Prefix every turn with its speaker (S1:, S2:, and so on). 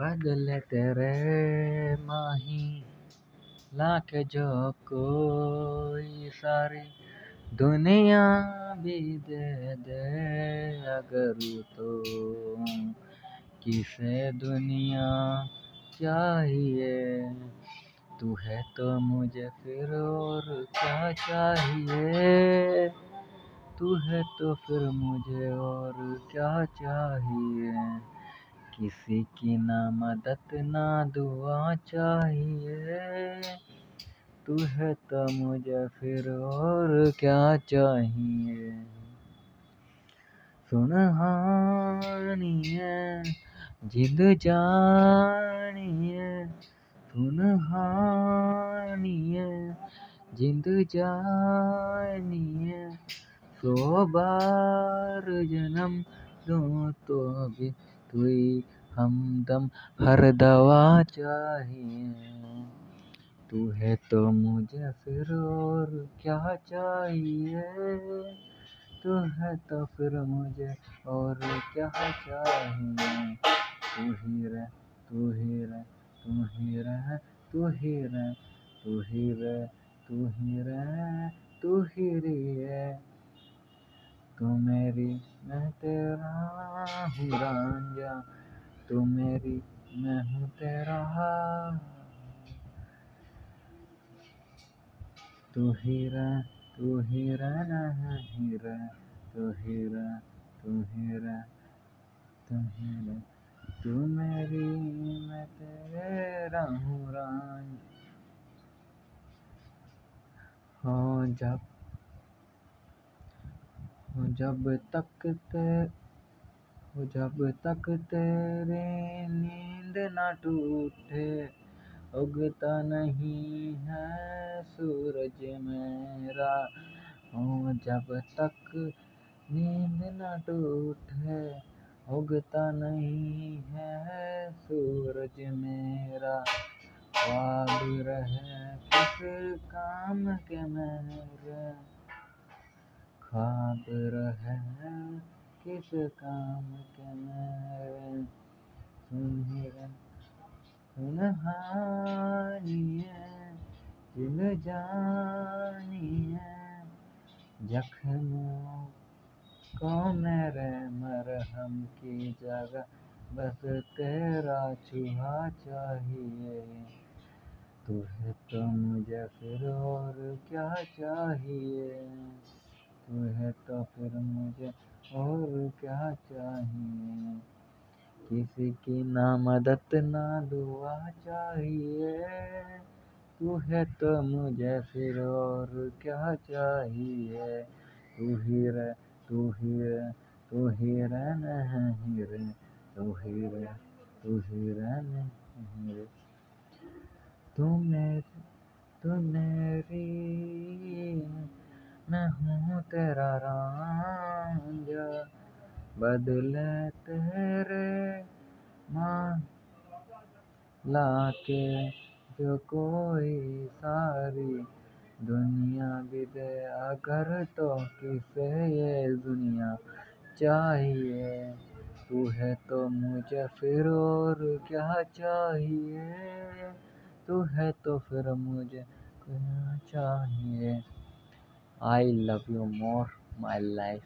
S1: बदले तेरे माही, लाके जो कोई सारी दुनिया भी दे दे। अगर तो किसे दुनिया चाहिए? तू है तो मुझे फिर और क्या चाहिए? तू है तो फिर मुझे और क्या चाहिए? किसी की ना मदद ना दुआ चाहिए। तू है तो मुझे फिर और क्या चाहिए? सुनहानिए जिद जानिए। सुनहानिए जिद जानिए। सौ बार जन्म दूँ तो भी ही हमदम हर दवा चाहिए तू है तो मुझे फिर और क्या चाहिए? तू है तो फिर मुझे और क्या चाहिए? तू ही रह, तू ही रह, तू ही रह, तू ही रह, तू ही रह, तू ही रह, तू ही रह तू मेरी मैं तेरा हूँ रांझा, तू मेरी, मैं हूँ तेरा। तू हीरा तू ही रह नहीं रह, तू ही रह, तू ही रह, तू ही रह। तू मेरी, मैं तेरा हूँ रांझा। हो जब हो जब तक ते जब तक तेरी नींद ना टूटे, उगता नहीं है सूरज मेरा। हो जब तक नींद ना टूटे, उगता नहीं है सूरज मेरा। ख्वाब रहे किस काम के मेरे ख्वाब रहे किस काम के मेरे? सुनहानिए, दिल जानिए, जख्मों को मेरे मरहम की जगह, बस तेरा छुहा चाहिए। तू है तो मुझे फिर और क्या चाहिए? है तो फिर मुझे और क्या चाहिए? किसी की ना मदद, ना दुआ चाहिए। तू है तो मुझे फिर और क्या चाहिए? तू ही रह, तू ही रह, तू ही रह नहीं रे। तू ही रह, तू ही रह नहीं रे। तू मेरी तू मेरी मैं हूँ तेरा रांझा, बदले तेरे माँ लाके जो कोई सारी दुनिया भी दे अगर तो किसे ये दुनिया चाहिए? तू है तो मुझे फिर और क्या चाहिए? तू है तो फिर मुझे क्या चाहिए? I love you more, my life.